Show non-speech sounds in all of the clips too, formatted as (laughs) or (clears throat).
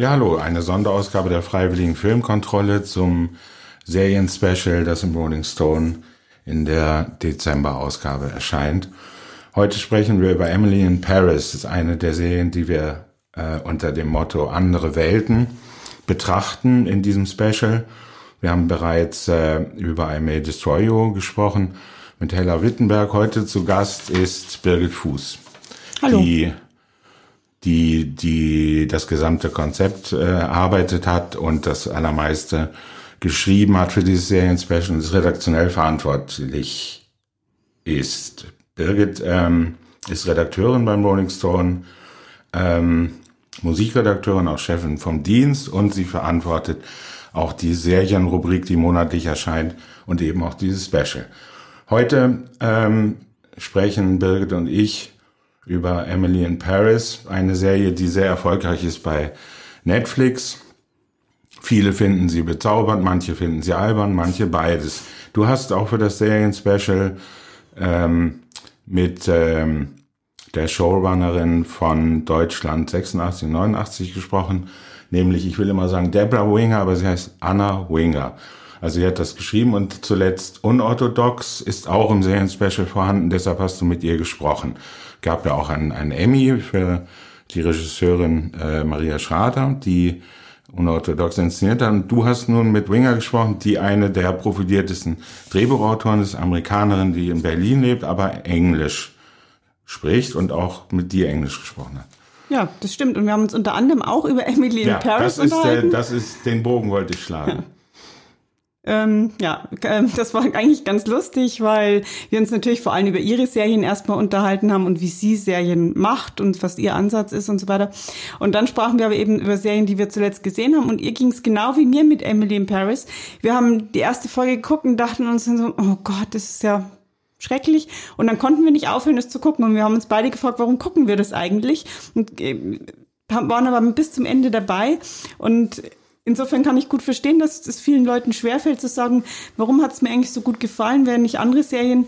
Ja, hallo, eine Sonderausgabe der Freiwilligen Filmkontrolle zum Serien-Special, das im Rolling Stone in der Dezember-Ausgabe erscheint. Heute sprechen wir über Emily in Paris. Das ist eine der Serien, die wir äh, unter dem Motto Andere Welten betrachten in diesem Special. Wir haben bereits äh, über I May Destroy You gesprochen mit Hella Wittenberg. Heute zu Gast ist Birgit Fuß. Hallo. Die die, die das gesamte Konzept äh, erarbeitet hat und das allermeiste geschrieben hat für dieses Serien-Special und ist redaktionell verantwortlich ist. Birgit ähm, ist Redakteurin beim Rolling Stone, ähm, Musikredakteurin, auch Chefin vom Dienst und sie verantwortet auch die Serienrubrik, die monatlich erscheint und eben auch dieses Special. Heute ähm, sprechen Birgit und ich über Emily in Paris, eine Serie, die sehr erfolgreich ist bei Netflix. Viele finden sie bezaubernd, manche finden sie albern, manche beides. Du hast auch für das Serien-Special ähm, mit ähm, der Showrunnerin von Deutschland 86, 89 gesprochen, nämlich, ich will immer sagen Deborah Winger, aber sie heißt Anna Winger. Also sie hat das geschrieben und zuletzt Unorthodox ist auch im Serien-Special vorhanden, deshalb hast du mit ihr gesprochen gab ja auch ein, ein Emmy für die Regisseurin äh, Maria Schrader, die unorthodox inszeniert hat. Und du hast nun mit Winger gesprochen, die eine der profiliertesten Drehbuchautoren ist, Amerikanerin, die in Berlin lebt, aber Englisch spricht und auch mit dir Englisch gesprochen hat. Ja, das stimmt. Und wir haben uns unter anderem auch über Emily in ja, Paris das ist unterhalten. Der, das ist, den Bogen wollte ich schlagen. Ja. Ähm, ja, äh, das war eigentlich ganz lustig, weil wir uns natürlich vor allem über ihre Serien erstmal unterhalten haben und wie sie Serien macht und was ihr Ansatz ist und so weiter. Und dann sprachen wir aber eben über Serien, die wir zuletzt gesehen haben. Und ihr ging es genau wie mir mit Emily in Paris. Wir haben die erste Folge geguckt und dachten uns so, oh Gott, das ist ja schrecklich. Und dann konnten wir nicht aufhören, das zu gucken. Und wir haben uns beide gefragt, warum gucken wir das eigentlich? Und äh, waren aber bis zum Ende dabei. Und Insofern kann ich gut verstehen, dass es vielen Leuten schwerfällt zu sagen, warum hat es mir eigentlich so gut gefallen, während nicht andere Serien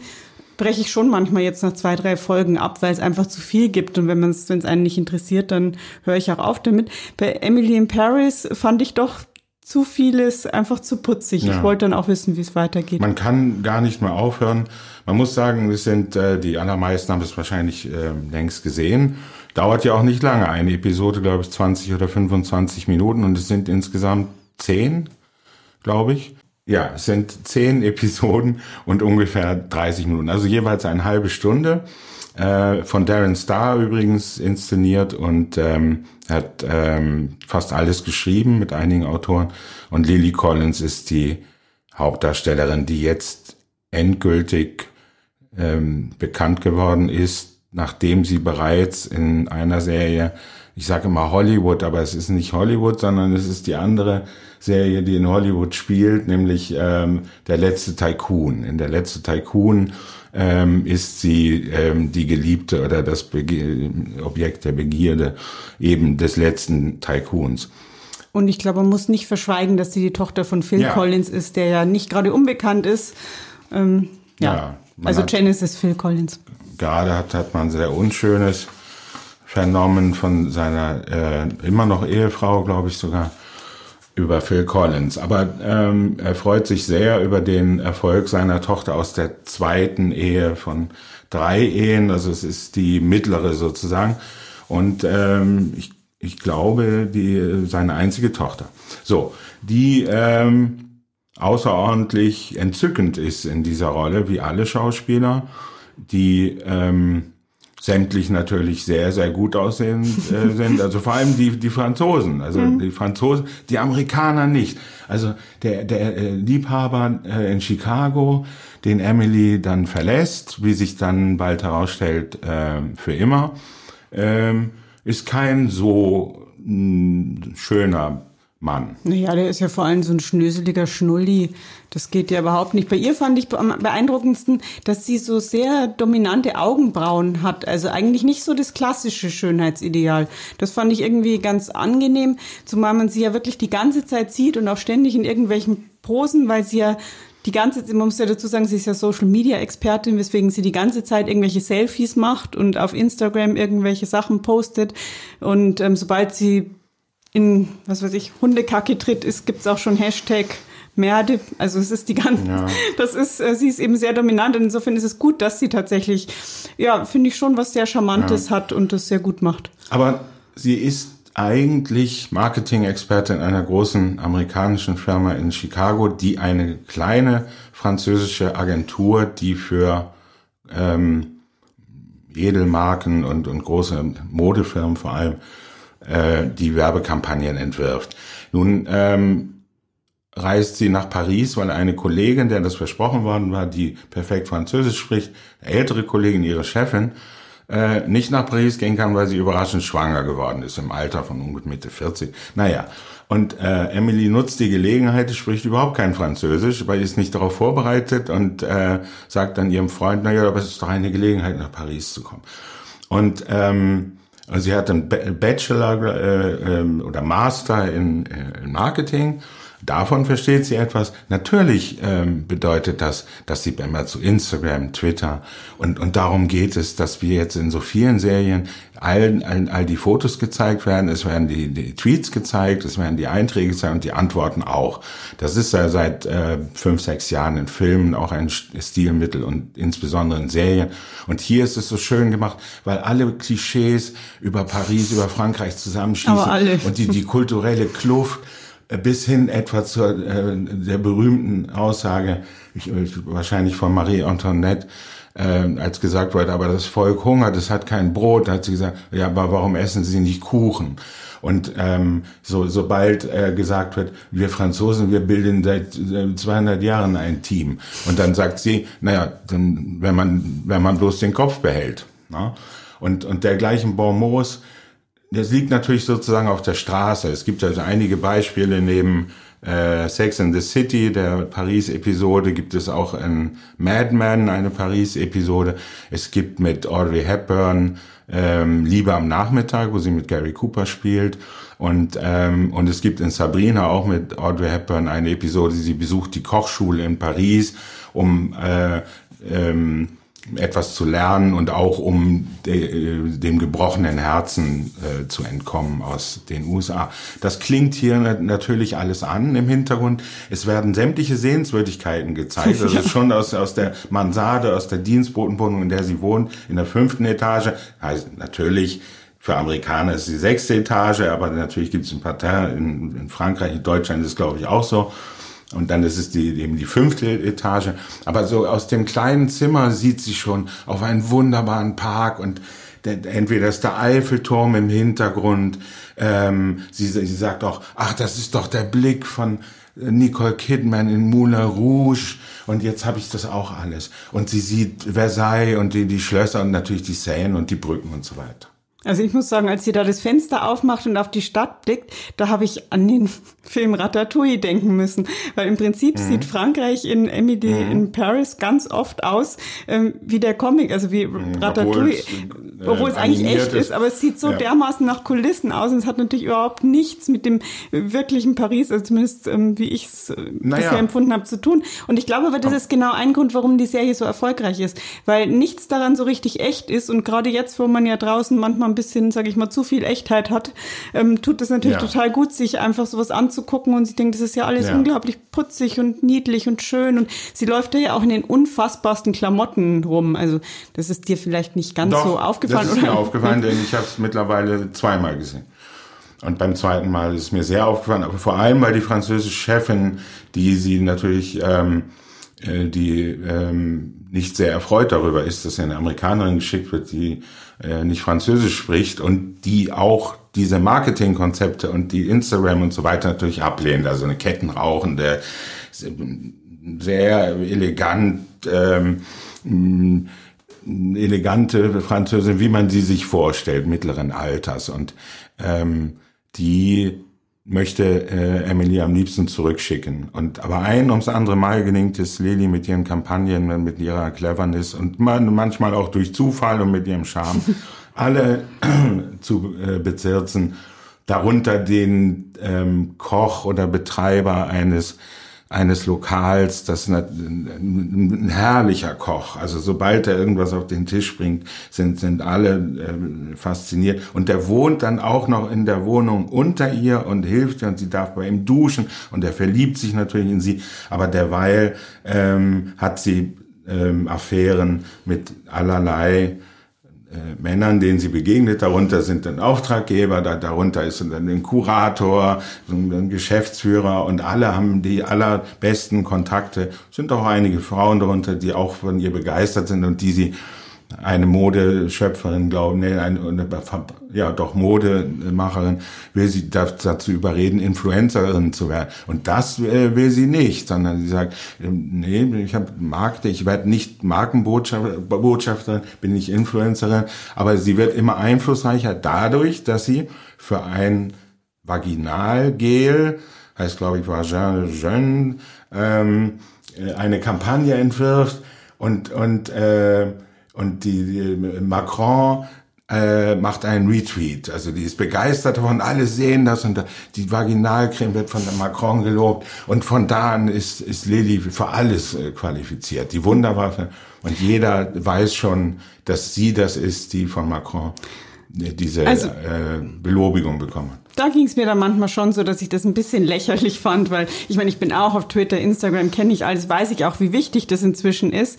breche ich schon manchmal jetzt nach zwei, drei Folgen ab, weil es einfach zu viel gibt. Und wenn man es, wenn es einen nicht interessiert, dann höre ich auch auf damit. Bei Emily in Paris fand ich doch zu vieles einfach zu putzig. Ja. Ich wollte dann auch wissen, wie es weitergeht. Man kann gar nicht mehr aufhören. Man muss sagen, es sind äh, die allermeisten haben es wahrscheinlich äh, längst gesehen. Dauert ja auch nicht lange. Eine Episode, glaube ich, 20 oder 25 Minuten und es sind insgesamt zehn, glaube ich. Ja, es sind zehn (laughs) Episoden und ungefähr 30 Minuten. Also jeweils eine halbe Stunde. Äh, von Darren Starr übrigens inszeniert und ähm, hat ähm, fast alles geschrieben mit einigen Autoren. Und Lily Collins ist die Hauptdarstellerin, die jetzt endgültig ähm, bekannt geworden ist nachdem sie bereits in einer Serie, ich sage immer Hollywood, aber es ist nicht Hollywood, sondern es ist die andere Serie, die in Hollywood spielt, nämlich ähm, der letzte Tycoon. In der letzte Tycoon ähm, ist sie ähm, die Geliebte oder das Bege Objekt der Begierde eben des letzten Tycoons. Und ich glaube, man muss nicht verschweigen, dass sie die Tochter von Phil ja. Collins ist, der ja nicht gerade unbekannt ist. Ähm, ja. ja also Janice ist Phil Collins gerade hat, hat man sehr Unschönes vernommen von seiner äh, immer noch Ehefrau, glaube ich sogar, über Phil Collins. Aber ähm, er freut sich sehr über den Erfolg seiner Tochter aus der zweiten Ehe von drei Ehen. Also es ist die mittlere sozusagen. Und ähm, ich, ich glaube, die seine einzige Tochter. So, die ähm, außerordentlich entzückend ist in dieser Rolle, wie alle Schauspieler die ähm, sämtlich natürlich sehr, sehr gut aussehen äh, (laughs) sind. Also vor allem die, die Franzosen. Also mhm. die Franzosen, die Amerikaner nicht. Also der, der äh, Liebhaber äh, in Chicago, den Emily dann verlässt, wie sich dann bald herausstellt, äh, für immer, äh, ist kein so mh, schöner Mann. Naja, der ist ja vor allem so ein schnöseliger Schnulli. Das geht ja überhaupt nicht. Bei ihr fand ich am beeindruckendsten, dass sie so sehr dominante Augenbrauen hat. Also eigentlich nicht so das klassische Schönheitsideal. Das fand ich irgendwie ganz angenehm, zumal man sie ja wirklich die ganze Zeit sieht und auch ständig in irgendwelchen Posen, weil sie ja die ganze Zeit, man muss ja dazu sagen, sie ist ja Social Media Expertin, weswegen sie die ganze Zeit irgendwelche Selfies macht und auf Instagram irgendwelche Sachen postet. Und ähm, sobald sie in, was weiß ich, Hundekacke tritt, ist, gibt's auch schon Hashtag Merde. Also es ist die ganze, ja. (laughs) das ist, äh, sie ist eben sehr dominant. Und insofern ist es gut, dass sie tatsächlich, ja, finde ich schon was sehr Charmantes ja. hat und das sehr gut macht. Aber sie ist eigentlich Marketing-Expertin einer großen amerikanischen Firma in Chicago, die eine kleine französische Agentur, die für ähm, Edelmarken und, und große Modefirmen vor allem äh, die Werbekampagnen entwirft. Nun ähm, reist sie nach Paris, weil eine Kollegin, der das versprochen worden war, die perfekt Französisch spricht, ältere Kollegin, ihre Chefin, äh, nicht nach Paris gehen kann, weil sie überraschend schwanger geworden ist, im Alter von ungefähr Mitte 40. Naja, und äh, Emily nutzt die Gelegenheit, spricht überhaupt kein Französisch, weil sie ist nicht darauf vorbereitet und äh, sagt dann ihrem Freund, naja, aber es ist doch eine Gelegenheit, nach Paris zu kommen. Und ähm, sie hat einen Bachelor äh, äh, oder Master in, äh, in Marketing Davon versteht sie etwas. Natürlich ähm, bedeutet das, dass sie immer zu Instagram, Twitter und, und darum geht es, dass wir jetzt in so vielen Serien all, all, all die Fotos gezeigt werden, es werden die, die Tweets gezeigt, es werden die Einträge gezeigt und die Antworten auch. Das ist ja seit äh, fünf, sechs Jahren in Filmen auch ein Stilmittel und insbesondere in Serien. Und hier ist es so schön gemacht, weil alle Klischees über Paris, über Frankreich zusammenschließen und die, die kulturelle Kluft bis hin etwa zur äh, der berühmten Aussage, ich, wahrscheinlich von Marie Antoinette, äh, als gesagt wurde, aber das Volk hungert, es hat kein Brot, hat sie gesagt, ja, aber warum essen sie nicht Kuchen? Und ähm, so, sobald äh, gesagt wird, wir Franzosen, wir bilden seit 200 Jahren ein Team. Und dann sagt sie, naja, dann, wenn man, wenn man bloß den Kopf behält. Na? Und, und dergleichen Bonmots, das liegt natürlich sozusagen auf der Straße. Es gibt also einige Beispiele neben äh, Sex in the City, der Paris-Episode, gibt es auch in Mad Men eine Paris-Episode. Es gibt mit Audrey Hepburn ähm, Liebe am Nachmittag, wo sie mit Gary Cooper spielt. Und, ähm, und es gibt in Sabrina auch mit Audrey Hepburn eine Episode, sie besucht die Kochschule in Paris, um äh, ähm, etwas zu lernen und auch um de, dem gebrochenen Herzen äh, zu entkommen aus den USA. Das klingt hier natürlich alles an im Hintergrund. Es werden sämtliche Sehenswürdigkeiten gezeigt. (laughs) Also schon aus, aus der Mansarde, aus der Dienstbotenwohnung, in der sie wohnt, in der fünften Etage. Also natürlich für Amerikaner ist die sechste Etage, aber natürlich gibt es ein Parterre in, in Frankreich, in Deutschland ist es glaube ich auch so. Und dann ist es die, eben die fünfte Etage. Aber so aus dem kleinen Zimmer sieht sie schon auf einen wunderbaren Park und entweder ist der Eiffelturm im Hintergrund. Ähm, sie, sie sagt auch, ach, das ist doch der Blick von Nicole Kidman in Moulin Rouge. Und jetzt habe ich das auch alles. Und sie sieht Versailles und die, die Schlösser und natürlich die Seine und die Brücken und so weiter. Also ich muss sagen, als sie da das Fenster aufmacht und auf die Stadt blickt, da habe ich an den (laughs) Film Ratatouille denken müssen, weil im Prinzip mhm. sieht Frankreich in Emily mhm. in Paris ganz oft aus ähm, wie der Comic, also wie mhm, Ratatouille, obwohl es, äh, obwohl es eigentlich echt ist, aber es sieht so ja. dermaßen nach Kulissen aus und es hat natürlich überhaupt nichts mit dem wirklichen Paris, also zumindest ähm, wie ich es äh, naja. bisher empfunden habe, zu tun. Und ich glaube aber, das ist genau ein Grund, warum die Serie so erfolgreich ist, weil nichts daran so richtig echt ist und gerade jetzt, wo man ja draußen manchmal ein bisschen, sage ich mal, zu viel Echtheit hat, ähm, tut es natürlich ja. total gut, sich einfach sowas anzugucken und sie denkt, das ist ja alles ja. unglaublich putzig und niedlich und schön und sie läuft ja auch in den unfassbarsten Klamotten rum. Also das ist dir vielleicht nicht ganz Doch, so aufgefallen, das ist oder? mir aufgefallen, (laughs) denn ich habe es mittlerweile zweimal gesehen. Und beim zweiten Mal ist es mir sehr aufgefallen, aber vor allem, weil die französische Chefin, die sie natürlich, ähm, äh, die ähm, nicht sehr erfreut darüber ist, dass eine Amerikanerin geschickt wird, die äh, nicht Französisch spricht und die auch diese Marketingkonzepte und die Instagram und so weiter natürlich ablehnt. Also eine kettenrauchende, sehr elegant, ähm, elegante Französin, wie man sie sich vorstellt, mittleren Alters. Und ähm, die möchte äh, Emily am liebsten zurückschicken. Und aber ein ums andere Mal gelingt es Lily mit ihren Kampagnen, mit ihrer Cleverness und man, manchmal auch durch Zufall und mit ihrem Charme (laughs) alle zu äh, bezirzen, darunter den ähm, Koch oder Betreiber eines eines Lokals, das ein, herrlicher Koch. Also sobald er irgendwas auf den Tisch bringt, sind, sind alle äh, fasziniert. Und der wohnt dann auch noch in der Wohnung unter ihr und hilft ihr und sie darf bei ihm duschen und er verliebt sich natürlich in sie. Aber derweil ähm, hat sie ähm, Affären mit allerlei Männern, denen sie begegnet. Darunter sind ein Auftraggeber, da, darunter ist dann ein Kurator, ein Geschäftsführer und alle haben die allerbesten Kontakte. Sind auch einige Frauen darunter, die auch von ihr begeistert sind und die sie eine Modeschöpferin, glaube nee, eine, ja doch Modemacherin, will sie dazu überreden, Influencerin zu werden. Und das äh, will sie nicht, sondern sie sagt, ähm, nee, ich habe Marke, ich werde nicht Markenbotschafterin, bin nicht Influencerin, aber sie wird immer einflussreicher dadurch, dass sie für ein Vaginalgel, heißt glaube ich Vagin Jeune, ähm, äh, eine Kampagne entwirft und und äh, und die, die Macron äh, macht einen Retweet. Also die ist begeistert davon, alle sehen das und die Vaginalcreme wird von Macron gelobt und von da an ist, ist Lilly für alles äh, qualifiziert. Die Wunderwaffe und jeder weiß schon, dass sie das ist, die von Macron diese also, äh, Belobigung bekommen da ging es mir dann manchmal schon so, dass ich das ein bisschen lächerlich fand, weil ich meine, ich bin auch auf Twitter, Instagram, kenne ich alles, weiß ich auch, wie wichtig das inzwischen ist.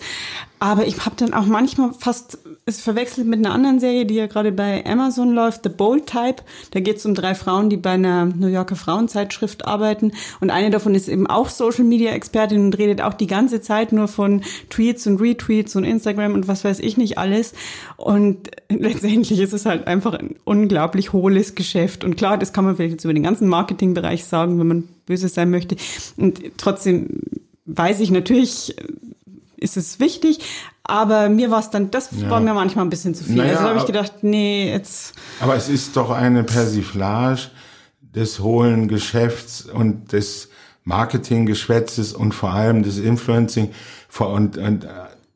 Aber ich habe dann auch manchmal fast es verwechselt mit einer anderen Serie, die ja gerade bei Amazon läuft, The Bold Type. Da geht es um drei Frauen, die bei einer New Yorker Frauenzeitschrift arbeiten. Und eine davon ist eben auch Social Media Expertin und redet auch die ganze Zeit nur von Tweets und Retweets und Instagram und was weiß ich nicht alles. Und letztendlich ist es halt einfach ein unglaublich hohles Geschäft. Und klar, das kann man vielleicht jetzt über den ganzen Marketingbereich sagen, wenn man böse sein möchte. Und trotzdem weiß ich natürlich, ist es wichtig, aber mir war es dann, das ja. war mir manchmal ein bisschen zu viel. Naja, also habe ich gedacht, nee, jetzt. Aber es ist doch eine Persiflage des hohlen Geschäfts und des Marketinggeschwätzes und vor allem des Influencing und, und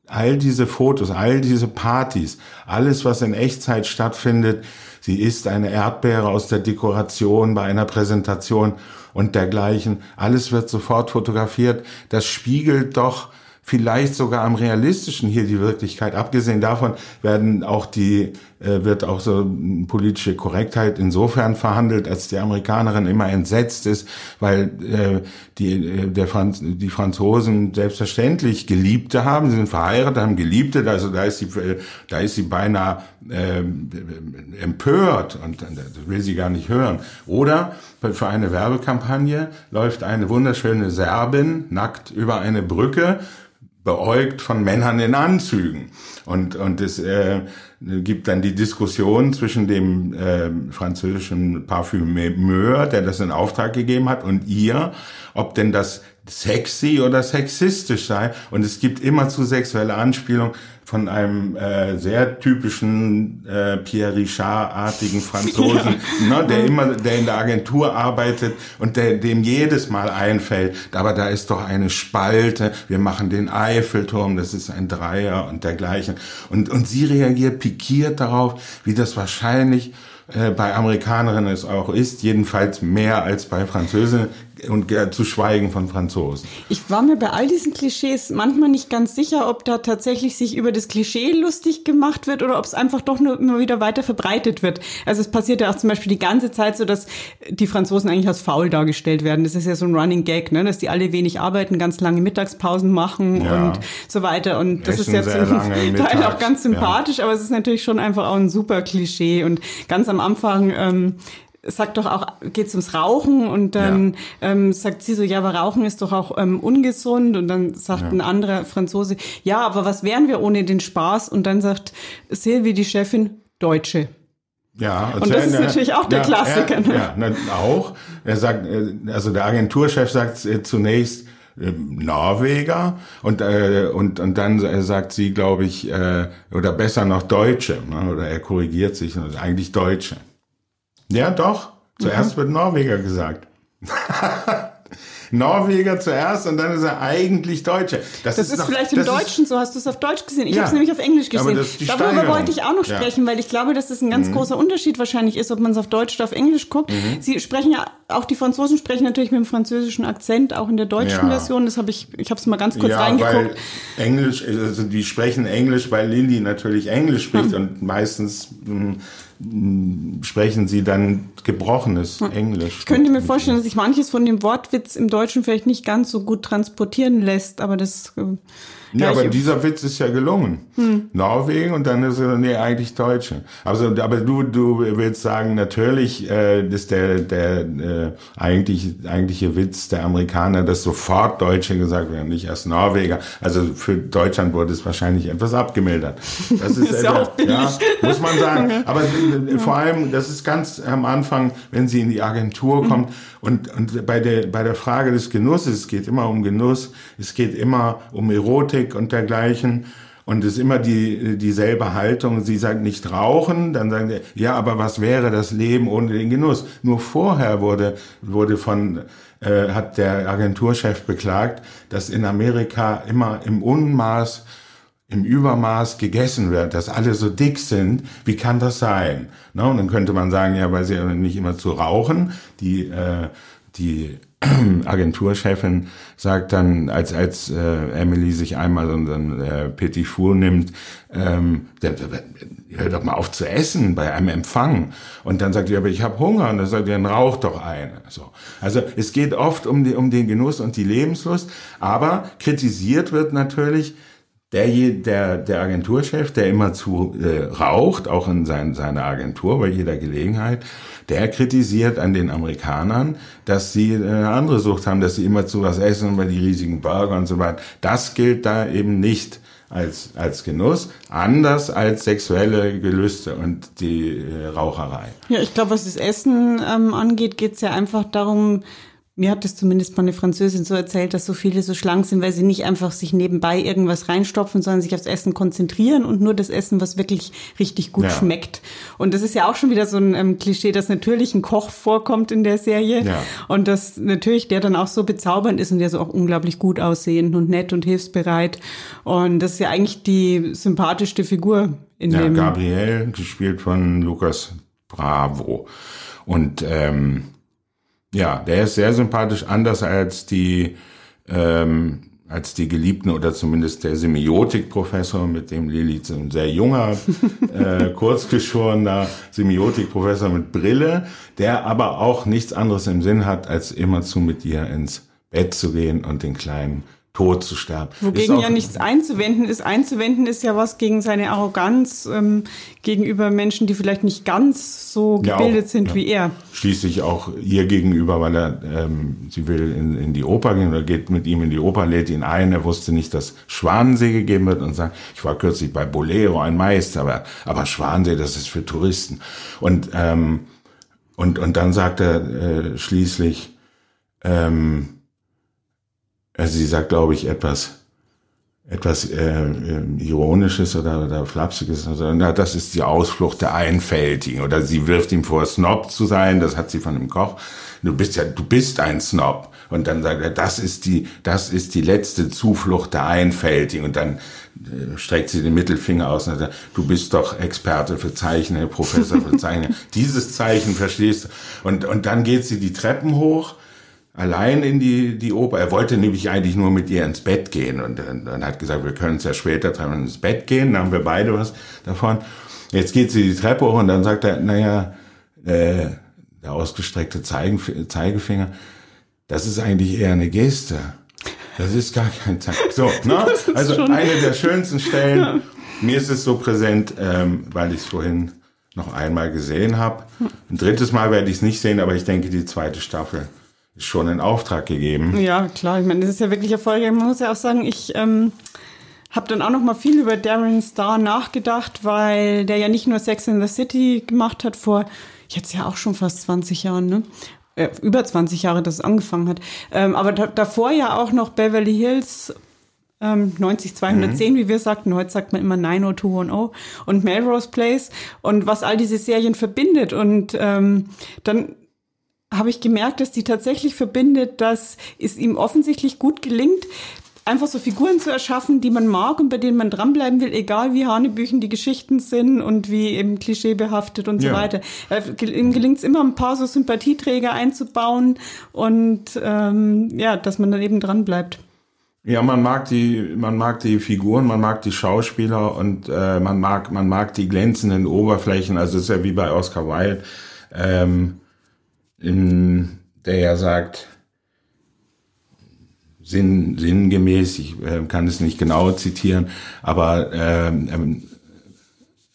all diese Fotos, all diese Partys, alles, was in Echtzeit stattfindet, sie ist eine Erdbeere aus der Dekoration bei einer Präsentation und dergleichen. Alles wird sofort fotografiert. Das spiegelt doch vielleicht sogar am realistischen hier die Wirklichkeit. Abgesehen davon werden auch die, äh, wird auch so politische Korrektheit insofern verhandelt, als die Amerikanerin immer entsetzt ist, weil äh, die, äh, der Franz, die Franzosen selbstverständlich Geliebte haben, sie sind verheiratet, haben Geliebte, also da ist sie, äh, da ist sie beinahe äh, empört und das will sie gar nicht hören. Oder für eine Werbekampagne läuft eine wunderschöne Serbin nackt über eine Brücke beäugt von Männern in Anzügen. Und, und es äh, gibt dann die Diskussion zwischen dem äh, französischen Parfümeur, der das in Auftrag gegeben hat, und ihr, ob denn das sexy oder sexistisch sei. Und es gibt immer zu sexuelle Anspielungen von einem äh, sehr typischen äh, Pierre Richard-artigen Franzosen, (laughs) ja. ne, der immer, der in der Agentur arbeitet und der, dem jedes Mal einfällt, aber da ist doch eine Spalte, wir machen den Eiffelturm, das ist ein Dreier und dergleichen. Und, und sie reagiert pikiert darauf, wie das wahrscheinlich äh, bei Amerikanerinnen es auch ist, jedenfalls mehr als bei Französinnen und zu schweigen von Franzosen. Ich war mir bei all diesen Klischees manchmal nicht ganz sicher, ob da tatsächlich sich über das Klischee lustig gemacht wird oder ob es einfach doch nur immer wieder weiter verbreitet wird. Also es passiert ja auch zum Beispiel die ganze Zeit so, dass die Franzosen eigentlich als faul dargestellt werden. Das ist ja so ein Running Gag, ne? dass die alle wenig arbeiten, ganz lange Mittagspausen machen ja. und so weiter. Und das Essen ist ja zum (laughs) Teil auch ganz sympathisch, ja. aber es ist natürlich schon einfach auch ein super Klischee. Und ganz am Anfang ähm, sagt doch auch, geht's ums Rauchen und dann ja. ähm, sagt sie so, ja, aber Rauchen ist doch auch ähm, ungesund und dann sagt ja. ein anderer Franzose, ja, aber was wären wir ohne den Spaß? Und dann sagt Silvi, die Chefin, Deutsche. Ja, und das ist natürlich auch der ja, Klassiker. Er, ne? Ja, na, auch. Er sagt, äh, also der Agenturchef sagt äh, zunächst äh, Norweger und äh, und und dann sagt sie, glaube ich, äh, oder besser noch Deutsche, ne? oder er korrigiert sich, eigentlich Deutsche. Ja, doch. Zuerst mhm. wird Norweger gesagt. Norweger zuerst und dann ist er eigentlich Deutscher. Das, das ist, ist noch, vielleicht im Deutschen so, hast du es auf Deutsch gesehen? Ich ja. habe es nämlich auf Englisch gesehen. Darüber wollte ich auch noch sprechen, ja. weil ich glaube, dass das ein ganz mhm. großer Unterschied wahrscheinlich ist, ob man es auf Deutsch oder auf Englisch guckt. Mhm. Sie sprechen ja auch die Franzosen sprechen natürlich mit dem französischen Akzent, auch in der deutschen Ja. Version. Das habe ich, ich habe es mal ganz kurz ja, reingeguckt. weil Englisch, also die sprechen Englisch, weil Lilly natürlich Englisch spricht Hm. und meistens mh, mh, sprechen sie dann gebrochenes Englisch. Hm. Ich könnte mir vorstellen, dass sich manches von dem Wortwitz im Deutschen vielleicht nicht ganz so gut transportieren lässt, aber das. Äh, Ja, aber dieser Witz ist ja gelungen. Norwegen und dann ist er, nee, eigentlich Deutsche. Also, aber du, du willst sagen, natürlich äh, ist der, der äh, eigentlich, eigentliche Witz der Amerikaner, dass sofort Deutsche gesagt werden, nicht erst Norweger. Also für Deutschland wurde es wahrscheinlich etwas abgemildert. Das (laughs) ist, Ist ja auch billig. ja, muss man sagen. (laughs) Aber äh, vor allem, das ist ganz am Anfang, wenn sie in die Agentur Mhm. kommt und, und bei der, bei der Frage des Genusses, es geht immer um Genuss, es geht immer um Erotik und dergleichen. Und es ist immer die, dieselbe Haltung. Sie sagt nicht rauchen, dann sagen sie, ja, aber was wäre das Leben ohne den Genuss? Nur vorher wurde, wurde von, äh, hat der Agenturchef beklagt, dass in Amerika immer im Unmaß im Übermaß gegessen wird, dass alle so dick sind, wie kann das sein? Ne? Und dann könnte man sagen, ja, weil sie nicht immer zu rauchen, die, äh, die (clears throat) Agenturchefin sagt dann, als, als äh, Emily sich einmal so ein äh, Petit Four nimmt, ähm, der, der, hör doch mal auf zu essen bei einem Empfang. Und dann sagt sie, aber ich habe Hunger. Und dann sagt er, dann rauch doch eine. So. Also es geht oft um, die, um den Genuss und die Lebenslust, aber kritisiert wird natürlich, der, der, der Agenturchef, der immer zu äh, raucht, auch in sein, seiner Agentur bei jeder Gelegenheit, der kritisiert an den Amerikanern, dass sie äh, eine andere Sucht haben, dass sie immer zu was essen, bei die riesigen Burger und so weiter. Das gilt da eben nicht als, als Genuss, anders als sexuelle Gelüste und die äh, Raucherei. Ja, ich glaube, was das Essen ähm, angeht, geht es ja einfach darum, mir hat es zumindest mal eine Französin so erzählt, dass so viele so schlank sind, weil sie nicht einfach sich nebenbei irgendwas reinstopfen, sondern sich aufs Essen konzentrieren und nur das Essen, was wirklich richtig gut Ja. schmeckt. Und das ist ja auch schon wieder so ein ähm, Klischee, dass natürlich ein Koch vorkommt in der Serie Ja. und dass natürlich der dann auch so bezaubernd ist und der so auch unglaublich gut aussehend und nett und hilfsbereit. Und das ist ja eigentlich die sympathischste Figur in Ja, dem. Gabriel, gespielt von Lukas Bravo. Und ähm, ja, der ist sehr sympathisch, anders als die ähm, als die Geliebten oder zumindest der Semiotikprofessor, mit dem Lilly so ein sehr junger, (laughs) äh, kurzgeschorener Semiotikprofessor mit Brille, der aber auch nichts anderes im Sinn hat, als immerzu mit ihr ins Bett zu gehen und den kleinen Tod zu sterben. Wogegen ja nichts einzuwenden ist. Einzuwenden ist ja was gegen seine Arroganz ähm, gegenüber Menschen, die vielleicht nicht ganz so Ja, gebildet auch, sind ja. wie er. schließlich auch ihr gegenüber, weil er, ähm, sie will in, in die Oper gehen oder geht mit ihm in die Oper, lädt ihn ein. Er wusste nicht, dass Schwanensee gegeben wird und sagt, ich war kürzlich bei Bolero, ein Meister, aber, aber Schwanensee, das ist für Touristen. Und, ähm, und, und dann sagt er äh, schließlich, ähm, also sie sagt, glaube ich, etwas, etwas äh, Ironisches oder, oder Flapsiges. Also, na, das ist die Ausflucht der Einfältigen. Oder sie wirft ihm vor, Snob zu sein. Das hat sie von dem Koch. Du bist ja, du bist ein Snob. Und dann sagt er, das ist die, das ist die letzte Zuflucht der Einfältigen. Und dann äh, streckt sie den Mittelfinger aus und sagt, du bist doch Experte für Zeichnen, Professor für Zeichnen. (laughs) Dieses Zeichen verstehst du. Und, und dann geht sie die Treppen hoch allein in die, die Oper. Er wollte nämlich eigentlich nur mit ihr ins Bett gehen und dann, hat gesagt, wir können es ja später treffen ins Bett gehen, dann haben wir beide was davon. Jetzt geht sie die Treppe hoch und dann sagt er, naja, äh, der ausgestreckte Zeigen, Zeigefinger, das ist eigentlich eher eine Geste. Das ist gar kein Zeichen. So, (laughs) ne? Also eine der schönsten Stellen. (laughs) Mir ist es so präsent, ähm, weil ich es vorhin noch einmal gesehen habe. Ein drittes Mal werde ich es nicht sehen, aber ich denke, die zweite Staffel schon in Auftrag gegeben. Ja, klar. Ich meine, das ist ja wirklich erfolgreich. Man muss ja auch sagen, ich ähm, habe dann auch noch mal viel über Darren Star nachgedacht, weil der ja nicht nur Sex in the City gemacht hat vor jetzt ja auch schon fast 20 Jahren, ne? Äh, über 20 Jahre, dass es angefangen hat. Ähm, aber da, davor ja auch noch Beverly Hills ähm, 90 210, wie wir sagten. Heute sagt man immer 90210 und Melrose Place und was all diese Serien verbindet. Und ähm, dann habe ich gemerkt, dass die tatsächlich verbindet, dass es ihm offensichtlich gut gelingt, einfach so Figuren zu erschaffen, die man mag und bei denen man dranbleiben will, egal wie Hanebüchen die Geschichten sind und wie eben klischeebehaftet und so weiter. Ihm gelingt es immer, ein paar so Sympathieträger einzubauen und ähm, ja, dass man dann eben dranbleibt. Ja, man mag die, man mag die Figuren, man mag die Schauspieler und äh, man mag, man mag die glänzenden Oberflächen. Also es ist ja wie bei Oscar Wilde, ähm, der ja sagt, sinn, sinngemäß, ich äh, kann es nicht genau zitieren, aber ähm,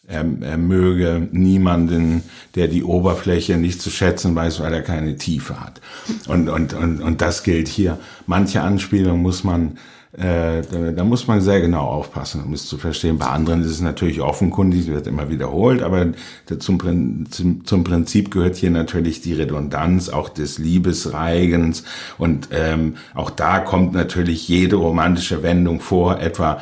er, er möge niemanden, der die Oberfläche nicht zu schätzen weiß, weil er keine Tiefe hat. Und, und, und, und das gilt hier. Manche Anspielungen muss man äh, da, da muss man sehr genau aufpassen, um es zu verstehen. Bei anderen ist es natürlich offenkundig, wird immer wiederholt, aber zum, zum, zum Prinzip gehört hier natürlich die Redundanz auch des Liebesreigens und ähm, auch da kommt natürlich jede romantische Wendung vor, etwa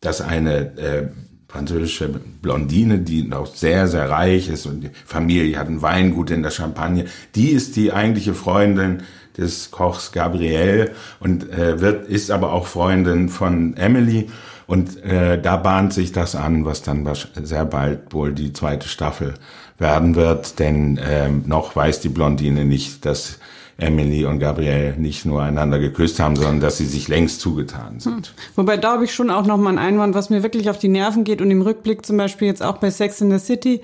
dass eine äh, französische Blondine, die auch sehr, sehr reich ist und die Familie hat ein Weingut in der Champagne, die ist die eigentliche Freundin des Kochs Gabriel und äh, wird, ist aber auch Freundin von Emily. Und äh, da bahnt sich das an, was dann sehr bald wohl die zweite Staffel werden wird, denn äh, noch weiß die Blondine nicht, dass Emily und Gabrielle nicht nur einander geküsst haben, sondern dass sie sich längst zugetan sind. Hm. Wobei da habe ich schon auch noch mal einen Einwand, was mir wirklich auf die Nerven geht und im Rückblick zum Beispiel jetzt auch bei Sex in the City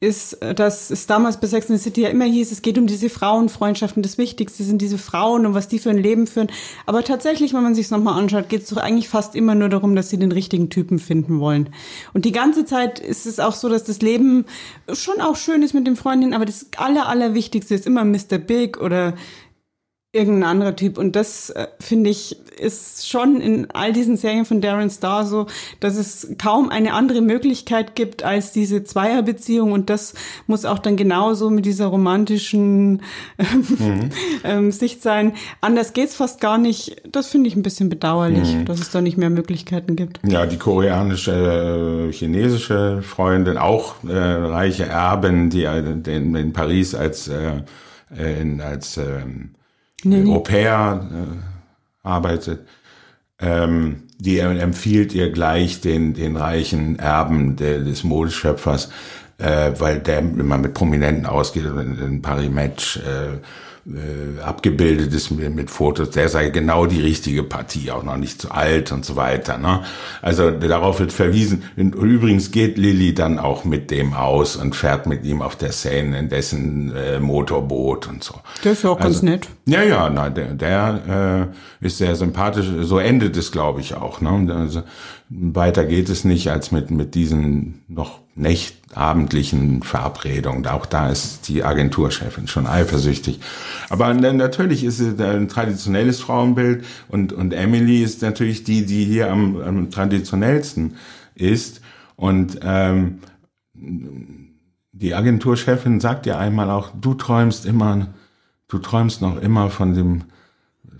ist, dass es damals bei Sex in the City ja immer hieß, es geht um diese Frauenfreundschaften. Das Wichtigste sind diese Frauen und was die für ein Leben führen. Aber tatsächlich, wenn man sich es nochmal anschaut, geht es doch eigentlich fast immer nur darum, dass sie den richtigen Typen finden wollen. Und die ganze Zeit ist es auch so, dass das Leben schon auch schön ist mit den Freundinnen, aber das aller, allerwichtigste ist immer Mr. Big oder irgendein anderer Typ. Und das, äh, finde ich, ist schon in all diesen Serien von Darren Star so, dass es kaum eine andere Möglichkeit gibt als diese Zweierbeziehung. Und das muss auch dann genauso mit dieser romantischen mhm. (laughs) ähm, Sicht sein. Anders geht's fast gar nicht. Das finde ich ein bisschen bedauerlich, mhm. dass es da nicht mehr Möglichkeiten gibt. Ja, die koreanische, äh, chinesische Freundin, auch äh, reiche Erben, die äh, in, in Paris als, äh, in, als ähm, nee, nee. Au pair äh, arbeitet, ähm, die empfiehlt ihr gleich den, den reichen Erben der, des Modeschöpfers, äh, weil der immer mit Prominenten ausgeht und in Paris Match äh, äh, abgebildet ist mit, mit Fotos, der sei genau die richtige Partie, auch noch nicht zu alt und so weiter. Ne? Also darauf wird verwiesen. Und übrigens geht Lilly dann auch mit dem aus und fährt mit ihm auf der Seine in dessen äh, Motorboot und so. Der ist ja auch also, ganz nett. Ja, ja, na, der, der äh, ist sehr sympathisch. So endet es, glaube ich, auch. Ne? Also, weiter geht es nicht als mit, mit diesen noch nicht abendlichen Verabredungen. Auch da ist die Agenturchefin schon eifersüchtig. Aber natürlich ist es ein traditionelles Frauenbild und, und Emily ist natürlich die, die hier am, am traditionellsten ist. Und ähm, die Agenturchefin sagt ja einmal auch, du träumst immer, du träumst noch immer von dem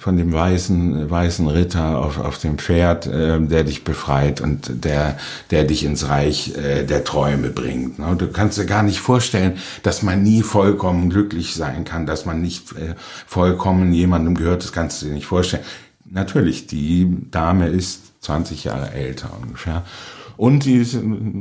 von dem weißen, weißen Ritter auf, auf dem Pferd, äh, der dich befreit und der, der dich ins Reich äh, der Träume bringt. Ne? Du kannst dir gar nicht vorstellen, dass man nie vollkommen glücklich sein kann, dass man nicht äh, vollkommen jemandem gehört, das kannst du dir nicht vorstellen. Natürlich, die Dame ist 20 Jahre älter ungefähr. Und die ist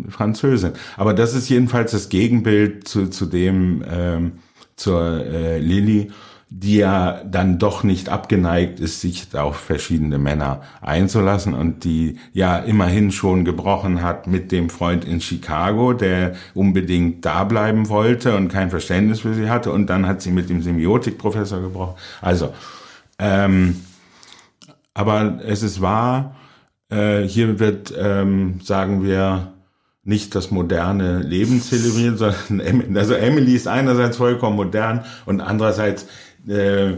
Französin. Aber das ist jedenfalls das Gegenbild zu, zu dem, ähm, zur äh, Lilly die ja dann doch nicht abgeneigt ist, sich auf verschiedene Männer einzulassen und die ja immerhin schon gebrochen hat mit dem Freund in Chicago, der unbedingt da bleiben wollte und kein Verständnis für sie hatte und dann hat sie mit dem Semiotikprofessor gebrochen. Also, ähm, aber es ist wahr, äh, hier wird, ähm, sagen wir, nicht das moderne Leben zelebrieren, sondern also Emily ist einerseits vollkommen modern und andererseits äh,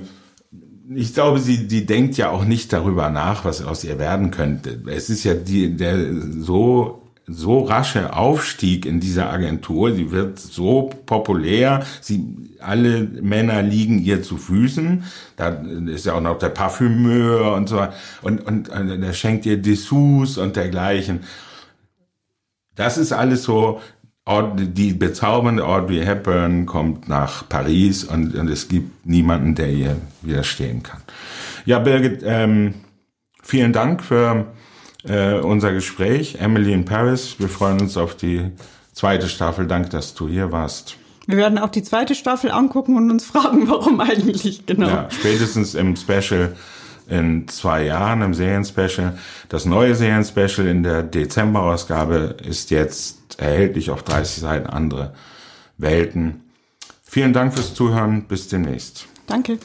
ich glaube, sie, die denkt ja auch nicht darüber nach, was aus ihr werden könnte. Es ist ja die, der so so rasche Aufstieg in dieser Agentur, sie wird so populär, sie, alle Männer liegen ihr zu Füßen, da ist ja auch noch der Parfümeur und so, und, und, und er schenkt ihr Dessous und dergleichen. Das ist alles so, die bezaubernde Audrey Hepburn kommt nach Paris und, und es gibt niemanden, der ihr widerstehen kann. Ja, Birgit, ähm, vielen Dank für äh, unser Gespräch. Emily in Paris, wir freuen uns auf die zweite Staffel. Danke, dass du hier warst. Wir werden auch die zweite Staffel angucken und uns fragen, (laughs) warum eigentlich genau. Ja, spätestens im Special in zwei Jahren, im Serienspecial. Das neue Serienspecial in der Dezemberausgabe ist jetzt erhältlich auf 30 Seiten andere Welten. Vielen Dank fürs Zuhören. Bis demnächst. Danke.